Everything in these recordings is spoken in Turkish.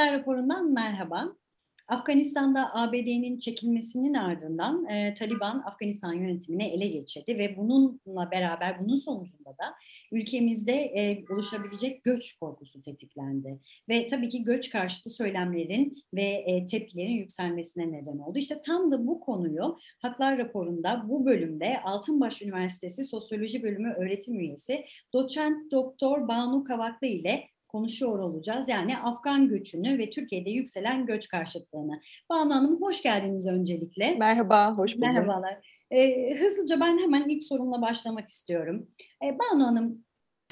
Haklar raporundan merhaba. Afganistan'da ABD'nin çekilmesinin ardından e, Taliban Afganistan yönetimini ele geçirdi ve bununla beraber bunun sonucunda da ülkemizde e, oluşabilecek göç korkusu tetiklendi. Ve tabii ki göç karşıtı söylemlerin ve e, tepkilerin yükselmesine neden oldu. İşte tam da bu konuyu Haklar raporunda bu bölümde Altınbaş Üniversitesi Sosyoloji Bölümü öğretim üyesi doçent doktor Banu Kavaklı ile konuşuyor olacağız. Yani Afgan göçünü ve Türkiye'de yükselen göç karşıtlığını. Banu Hanım hoş geldiniz öncelikle. Merhaba, hoş bulduk. Merhabalar. Ee, hızlıca ben hemen ilk sorumla başlamak istiyorum. Ee, Banu Hanım,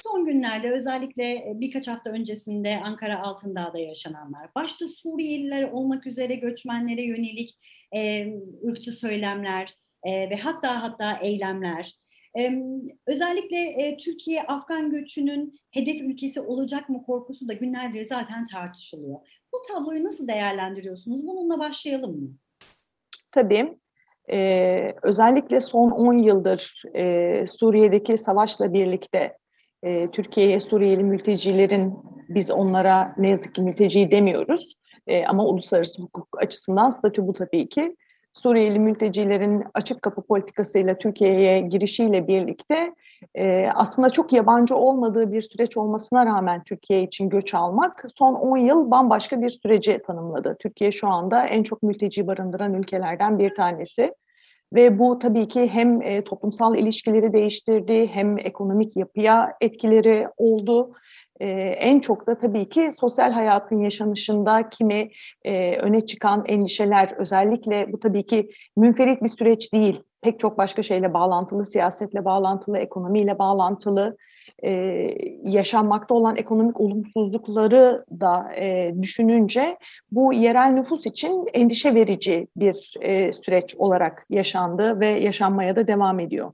son günlerde özellikle birkaç hafta öncesinde Ankara Altındağ'da yaşananlar, başta Suriyeliler olmak üzere göçmenlere yönelik e, ırkçı söylemler e, ve hatta hatta eylemler, özellikle e, Türkiye Afgan göçünün hedef ülkesi olacak mı korkusu da günlerdir zaten tartışılıyor. Bu tabloyu nasıl değerlendiriyorsunuz? Bununla başlayalım mı? Tabii. Ee, özellikle son 10 yıldır e, Suriye'deki savaşla birlikte e, Türkiye'ye Suriyeli mültecilerin biz onlara ne yazık ki mülteci demiyoruz e, ama uluslararası hukuk açısından statü bu tabii ki Suriyeli mültecilerin açık kapı politikasıyla Türkiye'ye girişiyle birlikte e, aslında çok yabancı olmadığı bir süreç olmasına rağmen Türkiye için göç almak son 10 yıl bambaşka bir süreci tanımladı. Türkiye şu anda en çok mülteci barındıran ülkelerden bir tanesi. Ve bu tabii ki hem e, toplumsal ilişkileri değiştirdi, hem ekonomik yapıya etkileri oldu e, en çok da tabii ki sosyal hayatın yaşanışında kimi e, öne çıkan endişeler özellikle bu tabii ki münferit bir süreç değil. Pek çok başka şeyle bağlantılı, siyasetle bağlantılı, ekonomiyle bağlantılı, e, yaşanmakta olan ekonomik olumsuzlukları da e, düşününce bu yerel nüfus için endişe verici bir e, süreç olarak yaşandı ve yaşanmaya da devam ediyor.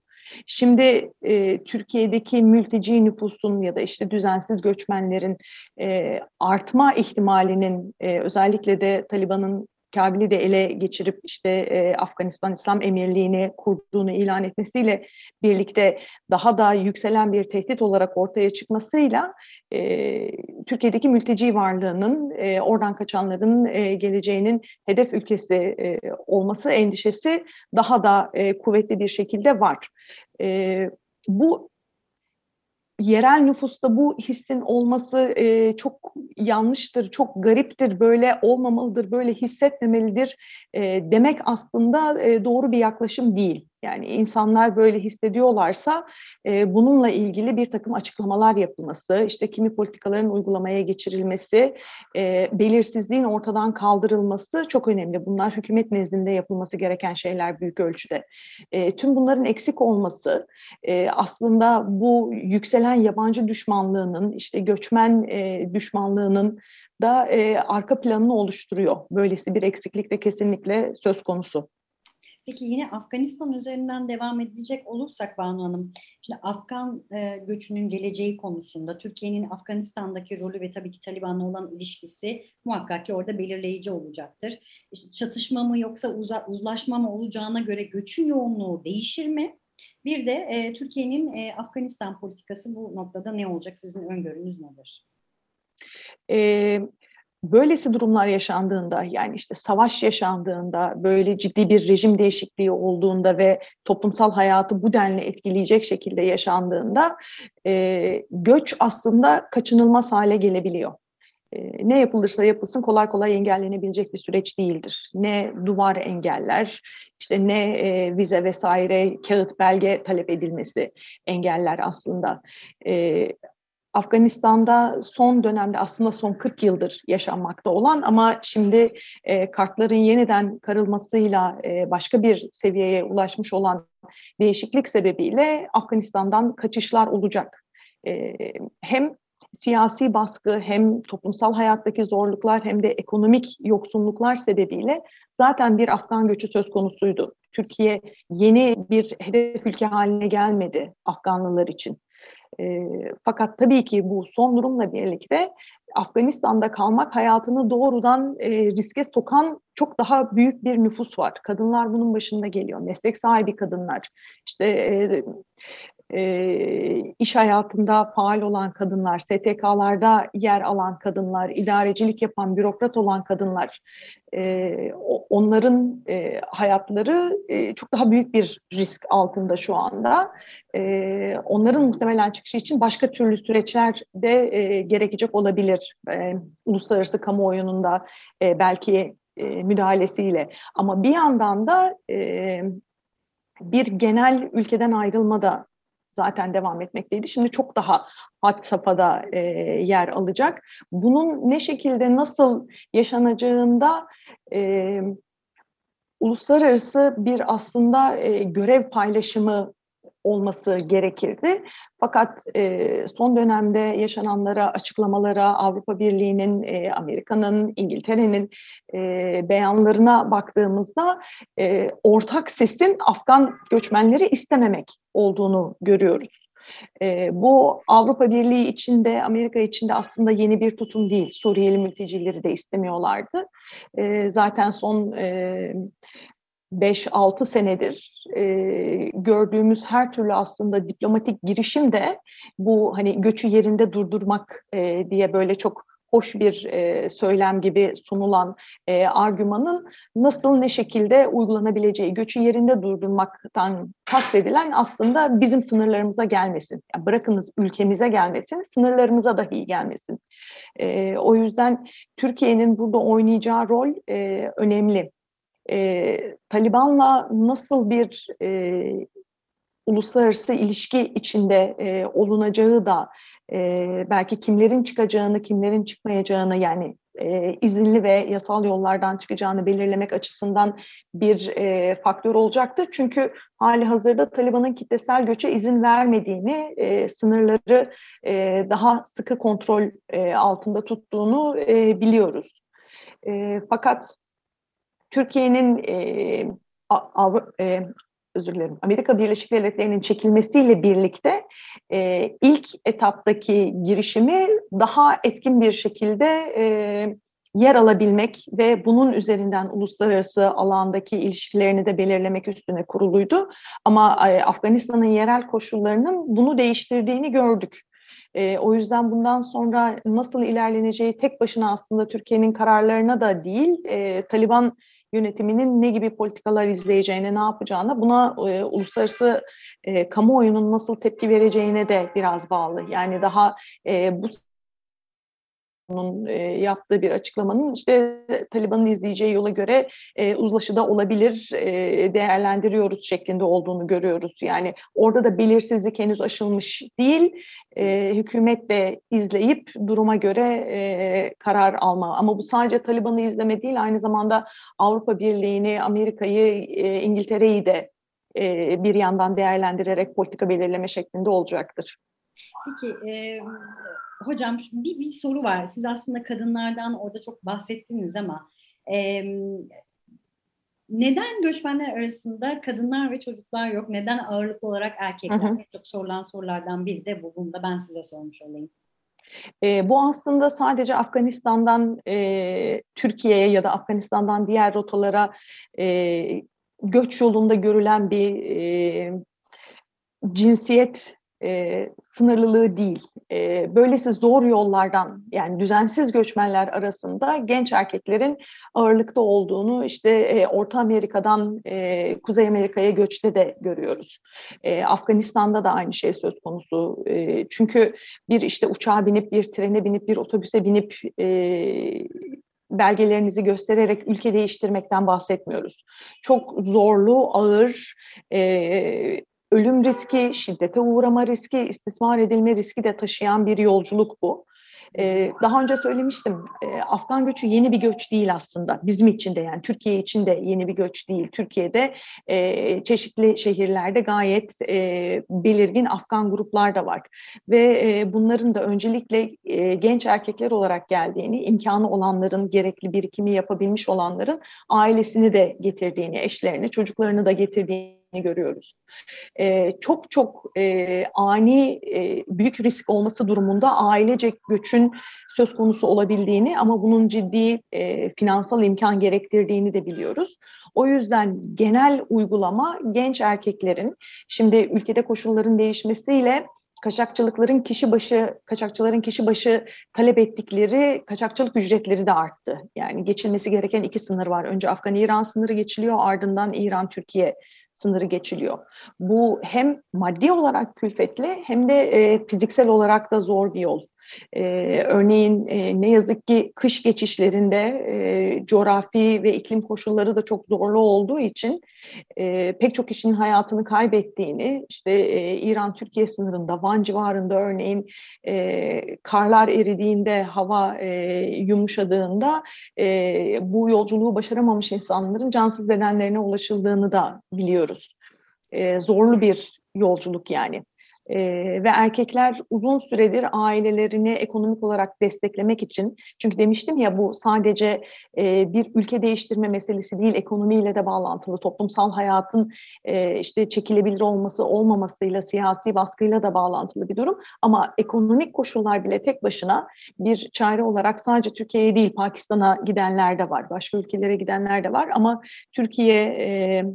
Şimdi e, Türkiye'deki mülteci nüfusun ya da işte düzensiz göçmenlerin e, artma ihtimalinin e, özellikle de Taliban'ın Kabil'i de ele geçirip işte e, Afganistan İslam Emirliği'ni kurduğunu ilan etmesiyle birlikte daha da yükselen bir tehdit olarak ortaya çıkmasıyla e, Türkiye'deki mülteci varlığının e, oradan kaçanların e, geleceğinin hedef ülkesi e, olması endişesi daha da e, kuvvetli bir şekilde var. E, bu yerel nüfusta bu hissin olması e, çok yanlıştır, çok gariptir, böyle olmamalıdır, böyle hissetmemelidir e, demek aslında e, doğru bir yaklaşım değil. Yani insanlar böyle hissediyorlarsa e, bununla ilgili bir takım açıklamalar yapılması, işte kimi politikaların uygulamaya geçirilmesi, e, belirsizliğin ortadan kaldırılması çok önemli. Bunlar hükümet nezdinde yapılması gereken şeyler büyük ölçüde. E, tüm bunların eksik olması e, aslında bu yükselen yabancı düşmanlığının, işte göçmen e, düşmanlığının da e, arka planını oluşturuyor. Böylesi bir eksiklik de kesinlikle söz konusu. Peki yine Afganistan üzerinden devam edecek olursak Banu Hanım, şimdi Afgan e, göçünün geleceği konusunda Türkiye'nin Afganistan'daki rolü ve tabii ki Taliban'la olan ilişkisi muhakkak ki orada belirleyici olacaktır. İşte çatışma mı yoksa uza, uzlaşma mı olacağına göre göçün yoğunluğu değişir mi? Bir de e, Türkiye'nin e, Afganistan politikası bu noktada ne olacak? Sizin öngörünüz nedir? Evet böylesi durumlar yaşandığında yani işte savaş yaşandığında böyle ciddi bir rejim değişikliği olduğunda ve toplumsal hayatı bu denli etkileyecek şekilde yaşandığında e, göç aslında kaçınılmaz hale gelebiliyor. E, ne yapılırsa yapılsın kolay kolay engellenebilecek bir süreç değildir. Ne duvar engeller, işte ne e, vize vesaire kağıt belge talep edilmesi engeller aslında. E, Afganistan'da son dönemde aslında son 40 yıldır yaşanmakta olan ama şimdi e, kartların yeniden karılmasıyla e, başka bir seviyeye ulaşmış olan değişiklik sebebiyle Afganistan'dan kaçışlar olacak. E, hem siyasi baskı hem toplumsal hayattaki zorluklar hem de ekonomik yoksunluklar sebebiyle zaten bir Afgan göçü söz konusuydu. Türkiye yeni bir hedef ülke haline gelmedi Afganlılar için. E, fakat tabii ki bu son durumla birlikte Afganistan'da kalmak hayatını doğrudan e, riske sokan çok daha büyük bir nüfus var. Kadınlar bunun başında geliyor. Meslek sahibi kadınlar. İşte e, e, iş hayatında faal olan kadınlar, STK'larda yer alan kadınlar, idarecilik yapan, bürokrat olan kadınlar, e, onların e, hayatları e, çok daha büyük bir risk altında şu anda. E, onların muhtemelen çıkışı için başka türlü süreçler de e, gerekecek olabilir. E, uluslararası kamuoyunun da e, belki e, müdahalesiyle. Ama bir yandan da e, bir genel ülkeden ayrılma da zaten devam etmekteydi. Şimdi çok daha had safhada e, yer alacak. Bunun ne şekilde nasıl yaşanacağında e, uluslararası bir aslında e, görev paylaşımı olması gerekirdi. Fakat e, son dönemde yaşananlara, açıklamalara, Avrupa Birliği'nin, e, Amerika'nın, İngiltere'nin e, beyanlarına baktığımızda e, ortak sesin Afgan göçmenleri istememek olduğunu görüyoruz. E, bu Avrupa Birliği içinde, Amerika içinde aslında yeni bir tutum değil. Suriyeli mültecileri de istemiyorlardı. E, zaten son e, 5-6 senedir e, gördüğümüz her türlü aslında diplomatik girişim de bu hani göçü yerinde durdurmak e, diye böyle çok hoş bir e, söylem gibi sunulan e, argümanın nasıl ne şekilde uygulanabileceği, göçü yerinde durdurmaktan kastedilen aslında bizim sınırlarımıza gelmesin. Yani bırakınız ülkemize gelmesin, sınırlarımıza dahi gelmesin. E, o yüzden Türkiye'nin burada oynayacağı rol e, önemli e, Taliban'la nasıl bir e, uluslararası ilişki içinde e, olunacağı da e, belki kimlerin çıkacağını, kimlerin çıkmayacağını yani e, izinli ve yasal yollardan çıkacağını belirlemek açısından bir e, faktör olacaktır. Çünkü hali hazırda Taliban'ın kitlesel göçe izin vermediğini, e, sınırları e, daha sıkı kontrol e, altında tuttuğunu e, biliyoruz. E, fakat Türkiye'nin e, Av e, özür dilerim Amerika Birleşik Devletleri'nin çekilmesiyle birlikte e, ilk etaptaki girişimi daha etkin bir şekilde e, yer alabilmek ve bunun üzerinden uluslararası alandaki ilişkilerini de belirlemek üstüne kuruluydu. Ama e, Afganistan'ın yerel koşullarının bunu değiştirdiğini gördük. E, o yüzden bundan sonra nasıl ilerleneceği tek başına aslında Türkiye'nin kararlarına da değil, e, Taliban yönetiminin ne gibi politikalar izleyeceğine, ne yapacağına, buna e, uluslararası e, kamuoyunun nasıl tepki vereceğine de biraz bağlı. Yani daha e, bu onun e, yaptığı bir açıklamanın işte Taliban'ın izleyeceği yola göre e, uzlaşıda olabilir e, değerlendiriyoruz şeklinde olduğunu görüyoruz. Yani orada da belirsizlik henüz aşılmış değil. E, hükümet de izleyip duruma göre e, karar alma. Ama bu sadece Taliban'ı izleme değil aynı zamanda Avrupa Birliği'ni, Amerika'yı, e, İngiltere'yi de e, bir yandan değerlendirerek politika belirleme şeklinde olacaktır. Peki e, hocam bir, bir soru var. Siz aslında kadınlardan orada çok bahsettiniz ama e, neden göçmenler arasında kadınlar ve çocuklar yok? Neden ağırlıklı olarak erkekler? Hı hı. çok sorulan sorulardan biri de bu. Bunu da ben size sormuş olayım. E, bu aslında sadece Afganistan'dan e, Türkiye'ye ya da Afganistan'dan diğer rotalara e, göç yolunda görülen bir e, cinsiyet e, sınırlılığı değil. E, böylesi zor yollardan yani düzensiz göçmenler arasında genç erkeklerin ağırlıkta olduğunu işte e, Orta Amerika'dan e, Kuzey Amerika'ya göçte de görüyoruz. E, Afganistan'da da aynı şey söz konusu. E, çünkü bir işte uçağa binip bir trene binip bir otobüse binip e, belgelerinizi göstererek ülke değiştirmekten bahsetmiyoruz. Çok zorlu, ağır, e, ölüm riski, şiddete uğrama riski, istismar edilme riski de taşıyan bir yolculuk bu. Ee, daha önce söylemiştim, e, Afgan göçü yeni bir göç değil aslında. Bizim için de yani Türkiye için de yeni bir göç değil. Türkiye'de e, çeşitli şehirlerde gayet e, belirgin Afgan gruplar da var. Ve e, bunların da öncelikle e, genç erkekler olarak geldiğini, imkanı olanların, gerekli birikimi yapabilmiş olanların ailesini de getirdiğini, eşlerini, çocuklarını da getirdiğini görüyoruz. E, çok çok e, ani e, büyük risk olması durumunda ailecek göçün söz konusu olabildiğini ama bunun ciddi e, finansal imkan gerektirdiğini de biliyoruz. O yüzden genel uygulama genç erkeklerin şimdi ülkede koşulların değişmesiyle kaçakçılıkların kişi başı kaçakçıların kişi başı talep ettikleri kaçakçılık ücretleri de arttı. Yani geçilmesi gereken iki sınır var. Önce Afgan-İran sınırı geçiliyor, ardından İran-Türkiye sınırı geçiliyor. Bu hem maddi olarak külfetli hem de e, fiziksel olarak da zor bir yol. Ee, örneğin e, ne yazık ki kış geçişlerinde e, coğrafi ve iklim koşulları da çok zorlu olduğu için e, pek çok kişinin hayatını kaybettiğini, işte e, İran-Türkiye sınırında, Van civarında örneğin e, karlar eridiğinde, hava e, yumuşadığında e, bu yolculuğu başaramamış insanların cansız bedenlerine ulaşıldığını da biliyoruz. E, zorlu bir yolculuk yani. E, ve erkekler uzun süredir ailelerini ekonomik olarak desteklemek için çünkü demiştim ya bu sadece e, bir ülke değiştirme meselesi değil ekonomiyle de bağlantılı toplumsal hayatın e, işte çekilebilir olması olmamasıyla siyasi baskıyla da bağlantılı bir durum. Ama ekonomik koşullar bile tek başına bir çare olarak sadece Türkiye'ye değil Pakistan'a gidenler de var başka ülkelere gidenler de var. Ama Türkiye e,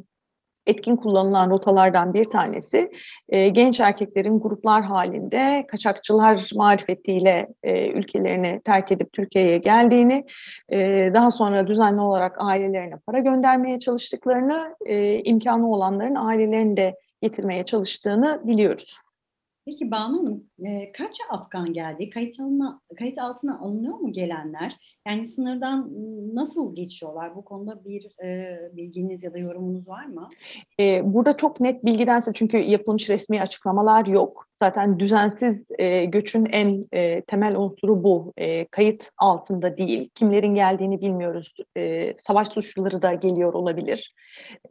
etkin kullanılan rotalardan bir tanesi e, genç erkeklerin gruplar halinde kaçakçılar marifetiyle e, ülkelerini terk edip Türkiye'ye geldiğini, e, daha sonra düzenli olarak ailelerine para göndermeye çalıştıklarını, e, imkanı olanların ailelerini de getirmeye çalıştığını biliyoruz. Peki Banu Hanım, e, kaç Afgan geldi? Kayıt, alına, kayıt altına alınıyor mu gelenler? Yani sınırdan nasıl geçiyorlar? Bu konuda bir e, bilginiz ya da yorumunuz var mı? E, burada çok net bilgidense çünkü yapılmış resmi açıklamalar yok. Zaten düzensiz e, göçün en e, temel unsuru bu. E, kayıt altında değil. Kimlerin geldiğini bilmiyoruz. E, savaş suçluları da geliyor olabilir.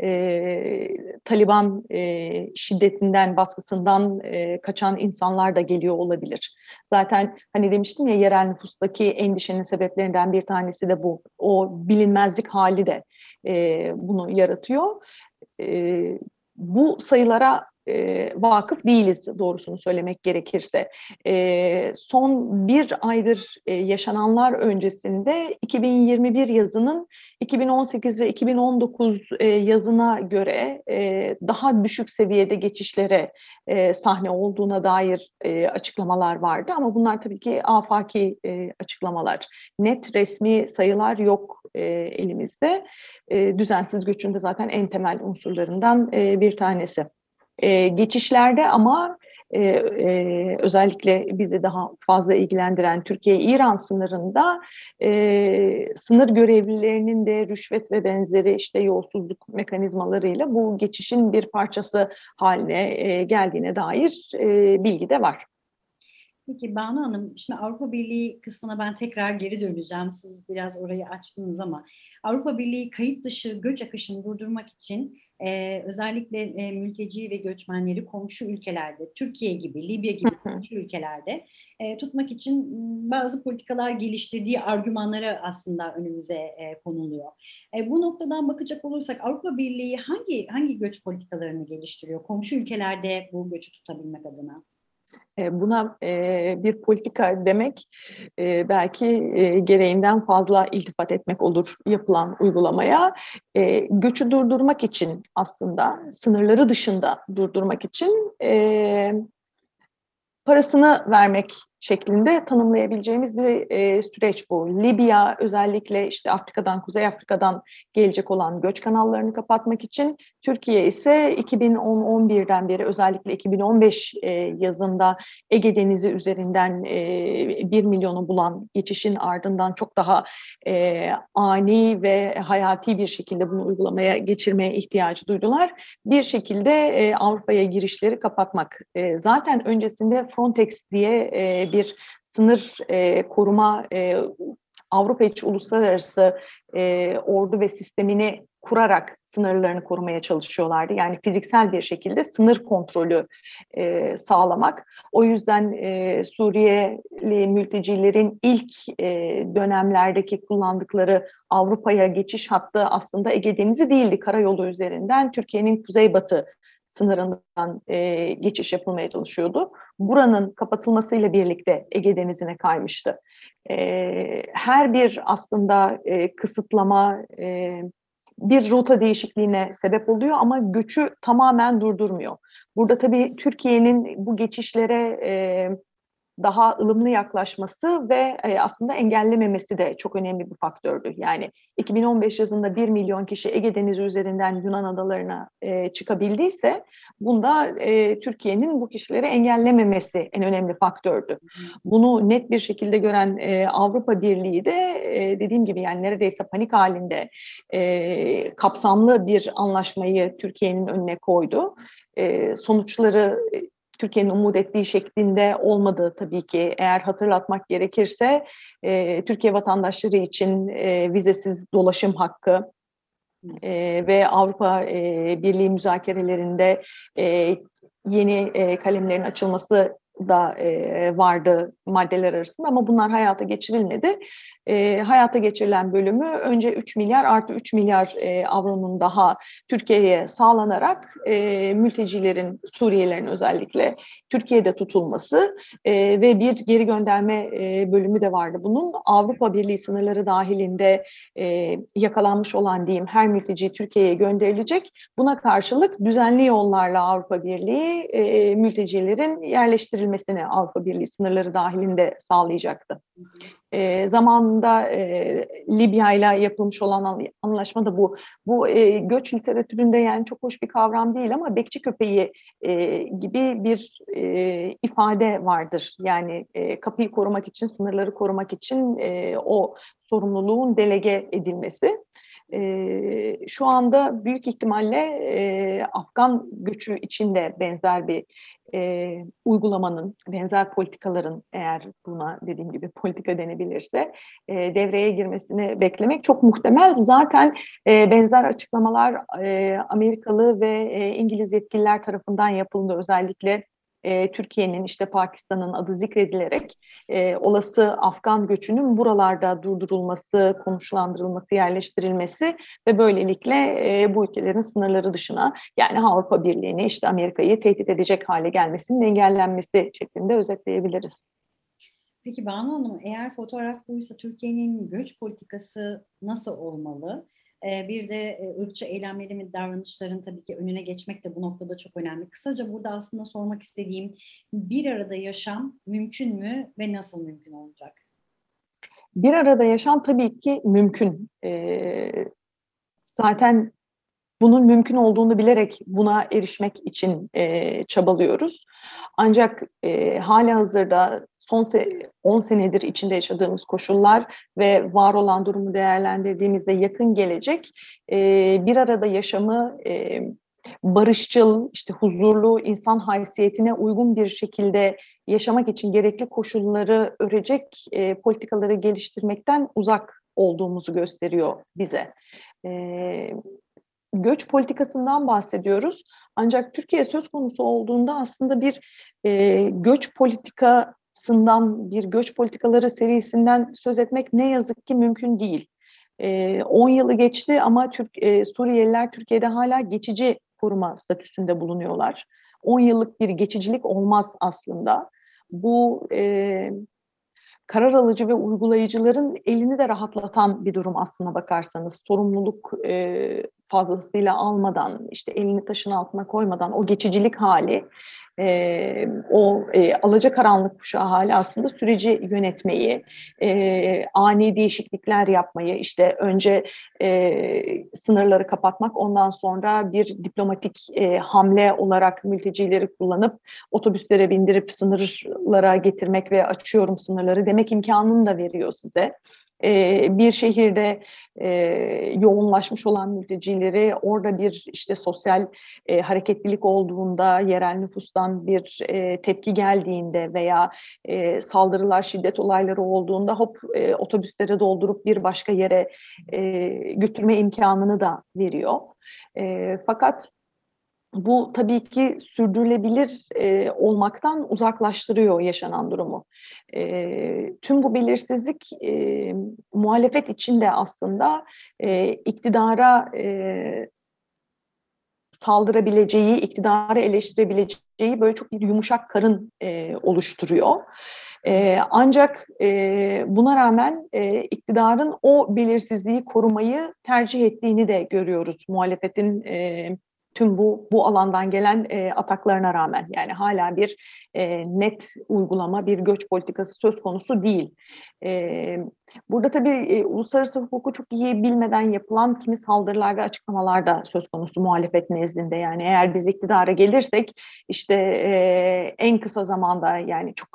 E, Taliban e, şiddetinden, baskısından e, kaçan insanlar da geliyor olabilir. Zaten hani demiştim ya yerel nüfustaki endişenin sebeplerinden bir tanesi de bu. O bilinmezlik hali de e, bunu yaratıyor. E, bu sayılara e, vakıf değiliz doğrusunu söylemek gerekirse. E, son bir aydır e, yaşananlar öncesinde 2021 yazının 2018 ve 2019 e, yazına göre e, daha düşük seviyede geçişlere e, sahne olduğuna dair e, açıklamalar vardı ama bunlar tabii ki afaki e, açıklamalar. Net resmi sayılar yok e, elimizde. E, düzensiz göçün de zaten en temel unsurlarından e, bir tanesi. E, geçişlerde ama e, e, özellikle bizi daha fazla ilgilendiren Türkiye-İran sınırında e, sınır görevlilerinin de rüşvet ve benzeri işte yolsuzluk mekanizmalarıyla bu geçişin bir parçası haline e, geldiğine dair e, bilgi de var. Peki Banu Hanım, şimdi Avrupa Birliği kısmına ben tekrar geri döneceğim. Siz biraz orayı açtınız ama Avrupa Birliği kayıt dışı göç akışını durdurmak için e, özellikle e, mülteci ve göçmenleri komşu ülkelerde, Türkiye gibi, Libya gibi komşu ülkelerde e, tutmak için bazı politikalar geliştirdiği argümanları aslında önümüze e, konuluyor. E, bu noktadan bakacak olursak Avrupa Birliği hangi hangi göç politikalarını geliştiriyor komşu ülkelerde bu göçü tutabilmek adına? E, buna e, bir politika demek e, belki gereğinden fazla iltifat etmek olur yapılan uygulamaya. Göçü durdurmak için aslında sınırları dışında durdurmak için parasını vermek şeklinde tanımlayabileceğimiz bir e, süreç bu. Libya özellikle işte Afrika'dan, Kuzey Afrika'dan gelecek olan göç kanallarını kapatmak için, Türkiye ise 2010-11'den beri özellikle 2015 e, yazında Ege Denizi üzerinden e, 1 milyonu bulan geçişin ardından çok daha e, ani ve hayati bir şekilde bunu uygulamaya geçirmeye ihtiyacı duydular. Bir şekilde e, Avrupa'ya girişleri kapatmak. E, zaten öncesinde Frontex diye e, bir sınır e, koruma e, Avrupa içi uluslararası e, ordu ve sistemini kurarak sınırlarını korumaya çalışıyorlardı. Yani fiziksel bir şekilde sınır kontrolü e, sağlamak. O yüzden e, Suriyeli mültecilerin ilk e, dönemlerdeki kullandıkları Avrupa'ya geçiş hattı aslında Ege Denizi değildi. Karayolu üzerinden Türkiye'nin kuzeybatı sınırından e, geçiş yapılmaya çalışıyordu. Buranın kapatılmasıyla birlikte Ege Denizi'ne kaymıştı. E, her bir aslında e, kısıtlama e, bir rota değişikliğine sebep oluyor ama göçü tamamen durdurmuyor. Burada tabii Türkiye'nin bu geçişlere e, daha ılımlı yaklaşması ve e, aslında engellememesi de çok önemli bir faktördü. Yani 2015 yazında 1 milyon kişi Ege Denizi üzerinden Yunan adalarına e, çıkabildiyse bunda e, Türkiye'nin bu kişileri engellememesi en önemli faktördü. Bunu net bir şekilde gören e, Avrupa Birliği de e, dediğim gibi yani neredeyse panik halinde e, kapsamlı bir anlaşmayı Türkiye'nin önüne koydu. E, sonuçları Türkiye'nin umut ettiği şeklinde olmadığı tabii ki. Eğer hatırlatmak gerekirse e, Türkiye vatandaşları için e, vizesiz dolaşım hakkı e, ve Avrupa e, Birliği müzakerelerinde e, yeni e, kalemlerin açılması da e, vardı maddeler arasında ama bunlar hayata geçirilmedi e, hayata geçirilen bölümü önce 3 milyar artı 3 milyar e, avronun daha Türkiye'ye sağlanarak e, mültecilerin, Suriyelilerin özellikle Türkiye'de tutulması e, ve bir geri gönderme e, bölümü de vardı. Bunun Avrupa Birliği sınırları dahilinde e, yakalanmış olan diyeyim her mülteci Türkiye'ye gönderilecek. Buna karşılık düzenli yollarla Avrupa Birliği e, mültecilerin yerleştirilmesini Avrupa Birliği sınırları dahilinde sağlayacaktı. E, zamanında e, Libya ile yapılmış olan anlaşma da bu. Bu e, göç literatüründe yani çok hoş bir kavram değil ama bekçi köpeği e, gibi bir e, ifade vardır. Yani e, kapıyı korumak için, sınırları korumak için e, o sorumluluğun delege edilmesi. E, şu anda büyük ihtimalle e, Afgan göçü içinde benzer bir e, uygulamanın, benzer politikaların eğer buna dediğim gibi politika denebilirse e, devreye girmesini beklemek çok muhtemel. Zaten e, benzer açıklamalar e, Amerikalı ve e, İngiliz yetkililer tarafından yapıldı. Özellikle e, Türkiye'nin işte Pakistan'ın adı zikredilerek e, olası Afgan göçünün buralarda durdurulması, konuşlandırılması, yerleştirilmesi ve böylelikle e, bu ülkelerin sınırları dışına yani Avrupa Birliği'ni işte Amerika'yı tehdit edecek hale gelmesinin engellenmesi şeklinde özetleyebiliriz. Peki Banu Hanım eğer fotoğraf buysa Türkiye'nin göç politikası nasıl olmalı? Bir de ırkçı eylemlerin ve davranışların tabii ki önüne geçmek de bu noktada çok önemli. Kısaca burada aslında sormak istediğim bir arada yaşam mümkün mü ve nasıl mümkün olacak? Bir arada yaşam tabii ki mümkün. zaten bunun mümkün olduğunu bilerek buna erişmek için çabalıyoruz. Ancak e, hali hazırda son se 10 senedir içinde yaşadığımız koşullar ve var olan durumu değerlendirdiğimizde yakın gelecek bir arada yaşamı barışçıl, işte huzurlu, insan haysiyetine uygun bir şekilde yaşamak için gerekli koşulları örecek politikaları geliştirmekten uzak olduğumuzu gösteriyor bize. E, göç politikasından bahsediyoruz. Ancak Türkiye söz konusu olduğunda aslında bir e, göç politika sından bir göç politikaları serisinden söz etmek ne yazık ki mümkün değil. 10 e, yılı geçti ama Türk Suriyeliler Türkiye'de hala geçici koruma statüsünde bulunuyorlar. 10 yıllık bir geçicilik olmaz aslında. Bu e, karar alıcı ve uygulayıcıların elini de rahatlatan bir durum aslına bakarsanız. Sorumluluk e, fazlasıyla almadan, işte elini taşın altına koymadan o geçicilik hali e, o e, alacakaranlık kuşağı hali aslında süreci yönetmeyi, e, ani değişiklikler yapmayı, işte önce e, sınırları kapatmak, ondan sonra bir diplomatik e, hamle olarak mültecileri kullanıp otobüslere bindirip sınırlara getirmek ve açıyorum sınırları demek imkanını da veriyor size e, bir şehirde e, yoğunlaşmış olan mültecileri orada bir işte sosyal e, hareketlilik olduğunda yerel nüfustan bir e, tepki geldiğinde veya e, saldırılar şiddet olayları olduğunda hop e, otobüslere doldurup bir başka yere e, götürme imkanını da veriyor. E, fakat bu tabii ki sürdürülebilir e, olmaktan uzaklaştırıyor yaşanan durumu. E, tüm bu belirsizlik e, muhalefet içinde aslında e, iktidara e, saldırabileceği, iktidarı eleştirebileceği böyle çok bir yumuşak karın e, oluşturuyor. E, ancak e, buna rağmen e, iktidarın o belirsizliği korumayı tercih ettiğini de görüyoruz muhalefetin e, tüm bu bu alandan gelen e, ataklarına rağmen yani hala bir e, net uygulama bir göç politikası söz konusu değil. E, burada tabii e, uluslararası hukuku çok iyi bilmeden yapılan kimi saldırılar ve açıklamalar da söz konusu muhalefet nezdinde. Yani eğer biz iktidara gelirsek işte e, en kısa zamanda yani çok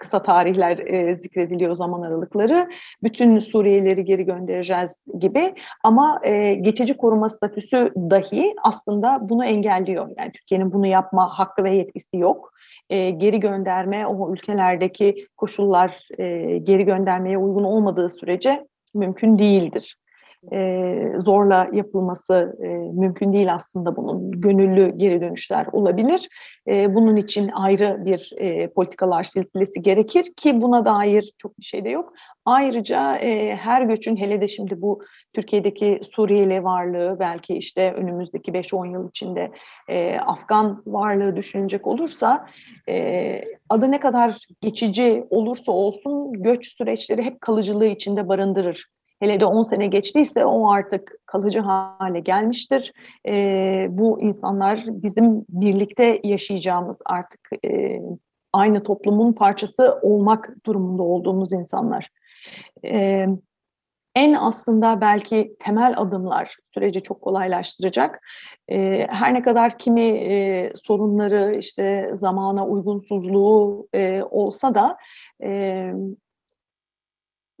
kısa tarihler e, zikrediliyor zaman aralıkları. Bütün Suriyelileri geri göndereceğiz gibi ama e, geçici koruma statüsü dahi aslında bunu engelliyor. Yani Türkiye'nin bunu yapma hakkı ve yetkisi yok. E, geri gönderme o ülkelerdeki koşullar e, geri göndermeye uygun olmadığı sürece mümkün değildir e, zorla yapılması e, mümkün değil aslında bunun. Gönüllü geri dönüşler olabilir. E, bunun için ayrı bir e, politikalar silsilesi gerekir ki buna dair çok bir şey de yok. Ayrıca e, her göçün hele de şimdi bu Türkiye'deki Suriyeli varlığı belki işte önümüzdeki 5-10 yıl içinde e, Afgan varlığı düşünecek olursa e, adı ne kadar geçici olursa olsun göç süreçleri hep kalıcılığı içinde barındırır hele de 10 sene geçtiyse o artık kalıcı hale gelmiştir. E, bu insanlar bizim birlikte yaşayacağımız artık e, aynı toplumun parçası olmak durumunda olduğumuz insanlar. E, en aslında belki temel adımlar süreci çok kolaylaştıracak. E, her ne kadar kimi e, sorunları işte zamana uygunsuzluğu e, olsa da e,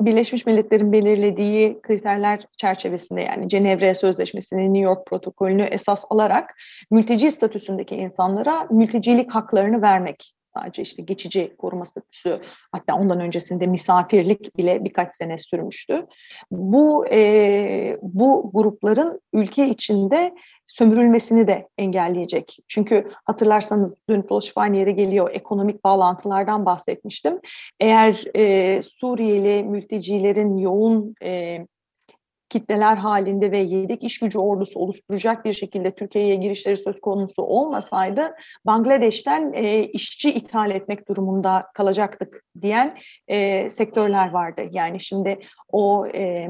Birleşmiş Milletler'in belirlediği kriterler çerçevesinde yani Cenevre Sözleşmesi'ni, New York protokolünü esas alarak mülteci statüsündeki insanlara mültecilik haklarını vermek sadece işte geçici koruma statüsü hatta ondan öncesinde misafirlik bile birkaç sene sürmüştü. Bu e, bu grupların ülke içinde sömürülmesini de engelleyecek. Çünkü hatırlarsanız dün dolaşıp aynı yere geliyor ekonomik bağlantılardan bahsetmiştim. Eğer e, Suriyeli mültecilerin yoğun e, kitleler halinde ve yedek iş gücü ordusu oluşturacak bir şekilde Türkiye'ye girişleri söz konusu olmasaydı Bangladeş'ten e, işçi ithal etmek durumunda kalacaktık diyen e, sektörler vardı. Yani şimdi o e,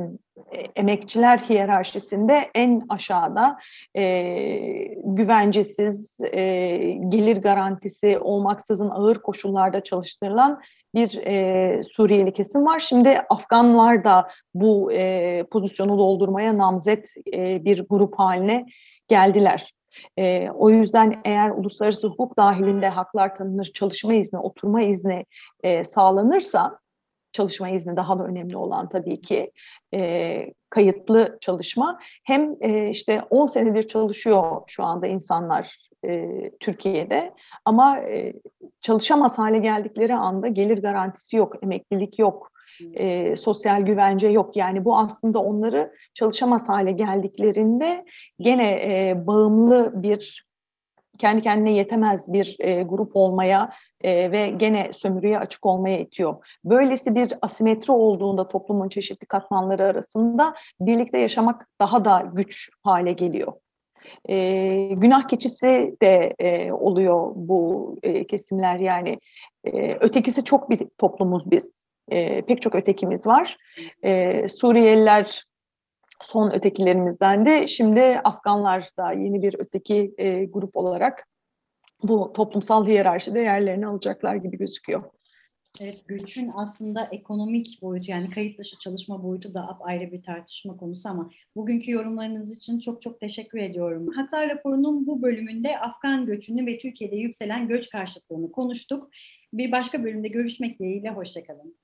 emekçiler hiyerarşisinde en aşağıda e, güvencesiz, e, gelir garantisi olmaksızın ağır koşullarda çalıştırılan bir e, Suriyeli kesim var. Şimdi Afganlar da bu e, pozisyonu doldurmaya namzet e, bir grup haline geldiler. E, o yüzden eğer uluslararası hukuk dahilinde haklar tanınır, çalışma izni, oturma izni e, sağlanırsa, çalışma izni daha da önemli olan tabii ki e, kayıtlı çalışma. Hem e, işte 10 senedir çalışıyor şu anda insanlar e, Türkiye'de ama e, çalışamaz hale geldikleri anda gelir garantisi yok, emeklilik yok, e, sosyal güvence yok. Yani bu aslında onları çalışamaz hale geldiklerinde gene e, bağımlı bir kendi kendine yetemez bir e, grup olmaya e, ve gene sömürüye açık olmaya itiyor. Böylesi bir asimetri olduğunda toplumun çeşitli katmanları arasında birlikte yaşamak daha da güç hale geliyor. E, günah keçisi de e, oluyor bu e, kesimler yani e, ötekisi çok bir toplumuz biz. E, pek çok ötekimiz var. E, Suriyeliler son ötekilerimizden de şimdi Afganlar da yeni bir öteki e, grup olarak bu toplumsal hiyerarşide yerlerini alacaklar gibi gözüküyor. Evet, göçün aslında ekonomik boyutu yani kayıt dışı çalışma boyutu da ayrı bir tartışma konusu ama bugünkü yorumlarınız için çok çok teşekkür ediyorum. Haklar raporunun bu bölümünde Afgan göçünü ve Türkiye'de yükselen göç karşıtlığını konuştuk. Bir başka bölümde görüşmek dileğiyle hoşçakalın.